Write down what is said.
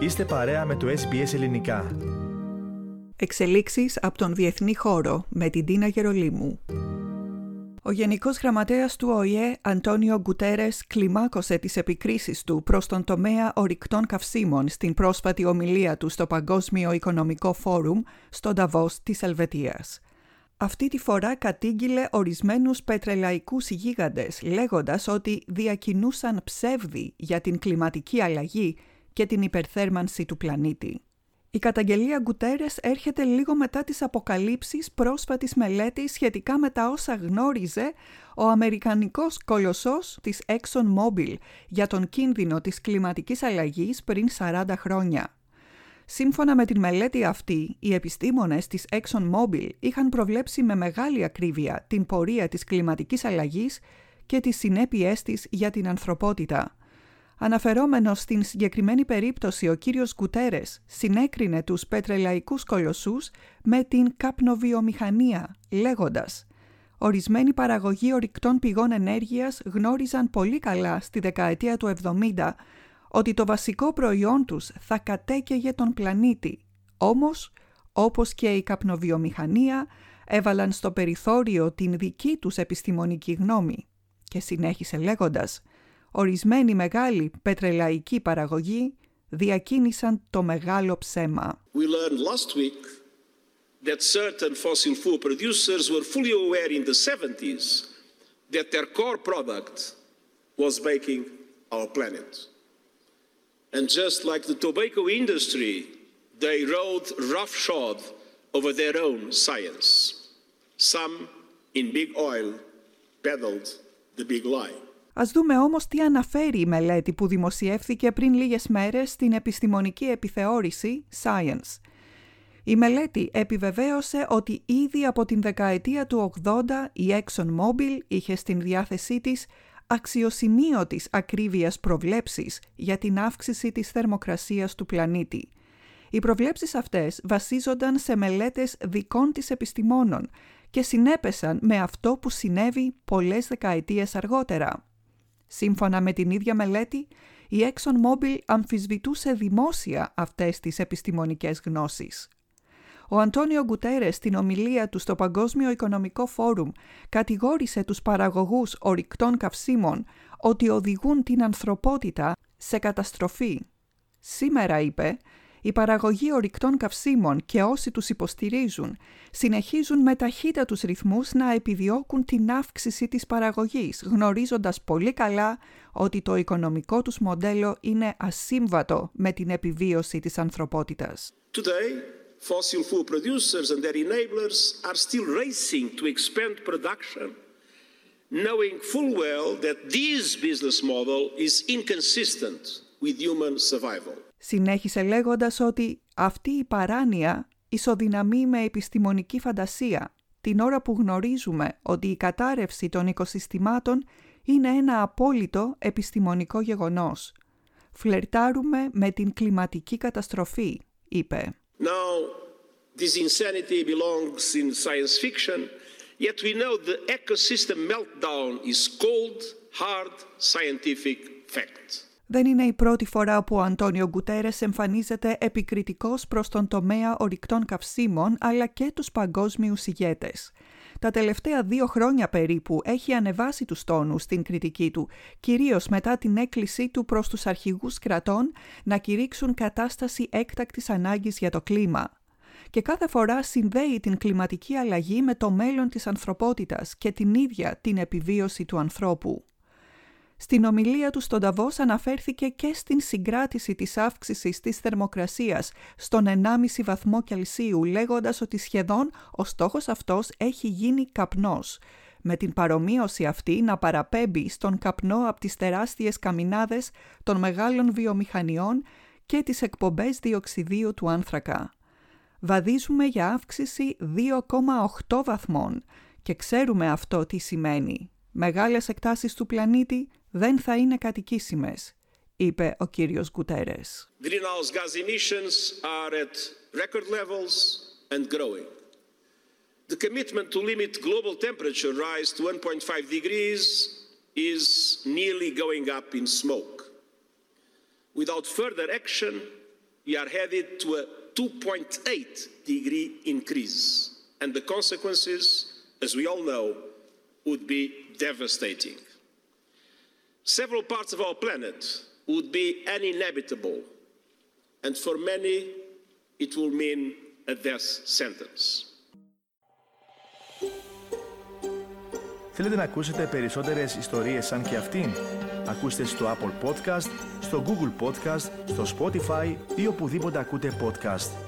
Είστε παρέα με το SBS Ελληνικά. Εξελίξεις από τον Διεθνή Χώρο με την Τίνα Γερολίμου. Ο Γενικός Γραμματέας του ΟΗΕ, Αντώνιο Γκουτέρες, κλιμάκωσε τις επικρίσεις του προς τον τομέα ορυκτών καυσίμων στην πρόσφατη ομιλία του στο Παγκόσμιο Οικονομικό Φόρουμ στο Νταβός της Ελβετίας. Αυτή τη φορά κατήγγειλε ορισμένους πετρελαϊκούς γίγαντες, λέγοντας ότι διακινούσαν ψεύδι για την κλιματική αλλαγή και την υπερθέρμανση του πλανήτη. Η καταγγελία Γκουτέρες έρχεται λίγο μετά τις αποκαλύψεις πρόσφατης μελέτης σχετικά με τα όσα γνώριζε ο Αμερικανικός κολοσσός της ExxonMobil για τον κίνδυνο της κλιματικής αλλαγής πριν 40 χρόνια. Σύμφωνα με την μελέτη αυτή, οι επιστήμονες της ExxonMobil είχαν προβλέψει με μεγάλη ακρίβεια την πορεία της κλιματικής αλλαγής και τις συνέπειές της για την ανθρωπότητα. Αναφερόμενος στην συγκεκριμένη περίπτωση, ο κύριος Γκουτέρες συνέκρινε τους πετρελαϊκούς κολοσσούς με την καπνοβιομηχανία, λέγοντας «Ορισμένοι παραγωγοί ορυκτών πηγών ενέργειας γνώριζαν πολύ καλά στη δεκαετία του 70 ότι το βασικό προϊόν τους θα κατέκαιγε τον πλανήτη. Όμως, όπως και η καπνοβιομηχανία, έβαλαν στο περιθώριο την δική τους επιστημονική γνώμη». Και συνέχισε λέγοντας ορισμένοι μεγάλοι πετρελαϊκοί παραγωγοί διακίνησαν το μεγάλο ψέμα. We learned last week that certain fossil fuel producers were fully aware in the 70s that their core product was making our planet. And just like the tobacco industry, they rode roughshod over their own science. Some in big oil peddled the big lie. Ας δούμε όμως τι αναφέρει η μελέτη που δημοσιεύθηκε πριν λίγες μέρες στην επιστημονική επιθεώρηση Science. Η μελέτη επιβεβαίωσε ότι ήδη από την δεκαετία του 80 η ExxonMobil είχε στην διάθεσή της αξιοσημείωτης ακρίβειας προβλέψεις για την αύξηση της θερμοκρασίας του πλανήτη. Οι προβλέψεις αυτές βασίζονταν σε μελέτες δικών της επιστημόνων και συνέπεσαν με αυτό που συνέβη πολλές δεκαετίες αργότερα. Σύμφωνα με την ίδια μελέτη, η ExxonMobil αμφισβητούσε δημόσια αυτές τις επιστημονικές γνώσεις. Ο Αντώνιο Γκουτέρες στην ομιλία του στο Παγκόσμιο Οικονομικό Φόρουμ κατηγόρησε τους παραγωγούς ορυκτών καυσίμων ότι οδηγούν την ανθρωπότητα σε καταστροφή. Σήμερα, είπε, οι παραγωγοί ορυκτών καυσίμων και όσοι τους υποστηρίζουν συνεχίζουν με ταχύτατους ρυθμούς να επιδιώκουν την αύξηση της παραγωγής, γνωρίζοντας πολύ καλά ότι το οικονομικό τους μοντέλο είναι ασύμβατο με την επιβίωση της ανθρωπότητας. Today, fossil fuel producers and their enablers are still racing to expand production, knowing full well that this business model is inconsistent with human survival. Συνέχισε λέγοντας ότι αυτή η παράνοια ισοδυναμεί με επιστημονική φαντασία, την ώρα που γνωρίζουμε ότι η κατάρρευση των οικοσυστημάτων είναι ένα απόλυτο επιστημονικό γεγονός. Φλερτάρουμε με την κλιματική καταστροφή, είπε. Now, this insanity belongs in science fiction, yet we know the ecosystem meltdown is cold, hard scientific fact. Δεν είναι η πρώτη φορά που ο Αντώνιο Γκουτέρες εμφανίζεται επικριτικός προς τον τομέα ορυκτών καυσίμων αλλά και τους παγκόσμιους ηγέτες. Τα τελευταία δύο χρόνια περίπου έχει ανεβάσει τους τόνους στην κριτική του, κυρίως μετά την έκκλησή του προς τους αρχηγούς κρατών να κηρύξουν κατάσταση έκτακτης ανάγκης για το κλίμα. Και κάθε φορά συνδέει την κλιματική αλλαγή με το μέλλον της ανθρωπότητας και την ίδια την επιβίωση του ανθρώπου. Στην ομιλία του στον Ταβός αναφέρθηκε και στην συγκράτηση της αύξησης της θερμοκρασίας στον 1,5 βαθμό Κελσίου, λέγοντας ότι σχεδόν ο στόχος αυτός έχει γίνει καπνός, με την παρομοίωση αυτή να παραπέμπει στον καπνό από τις τεράστιες καμινάδες των μεγάλων βιομηχανιών και τις εκπομπές διοξιδίου του άνθρακα. Βαδίζουμε για αύξηση 2,8 βαθμών και ξέρουμε αυτό τι σημαίνει. Μεγάλες εκτάσεις του πλανήτη δεν θα είναι κατοικήσιμες, είπε ο κύριος Γκουτέρες. Greenhouse gas emissions are at record levels and growing. The commitment to limit global temperature rise to 1.5 degrees is nearly going up in smoke. Without further action, we are headed to a 2.8 degree increase. And the consequences, as we all know, would be devastating. Several parts of our planet would be uninhabitable, and for many, it will mean a death sentence. Θέλετε να ακούσετε περισσότερες ιστορίες σαν και αυτήν? Ακούστε στο Apple Podcast, στο Google Podcast, στο Spotify ή οπουδήποτε ακούτε podcast.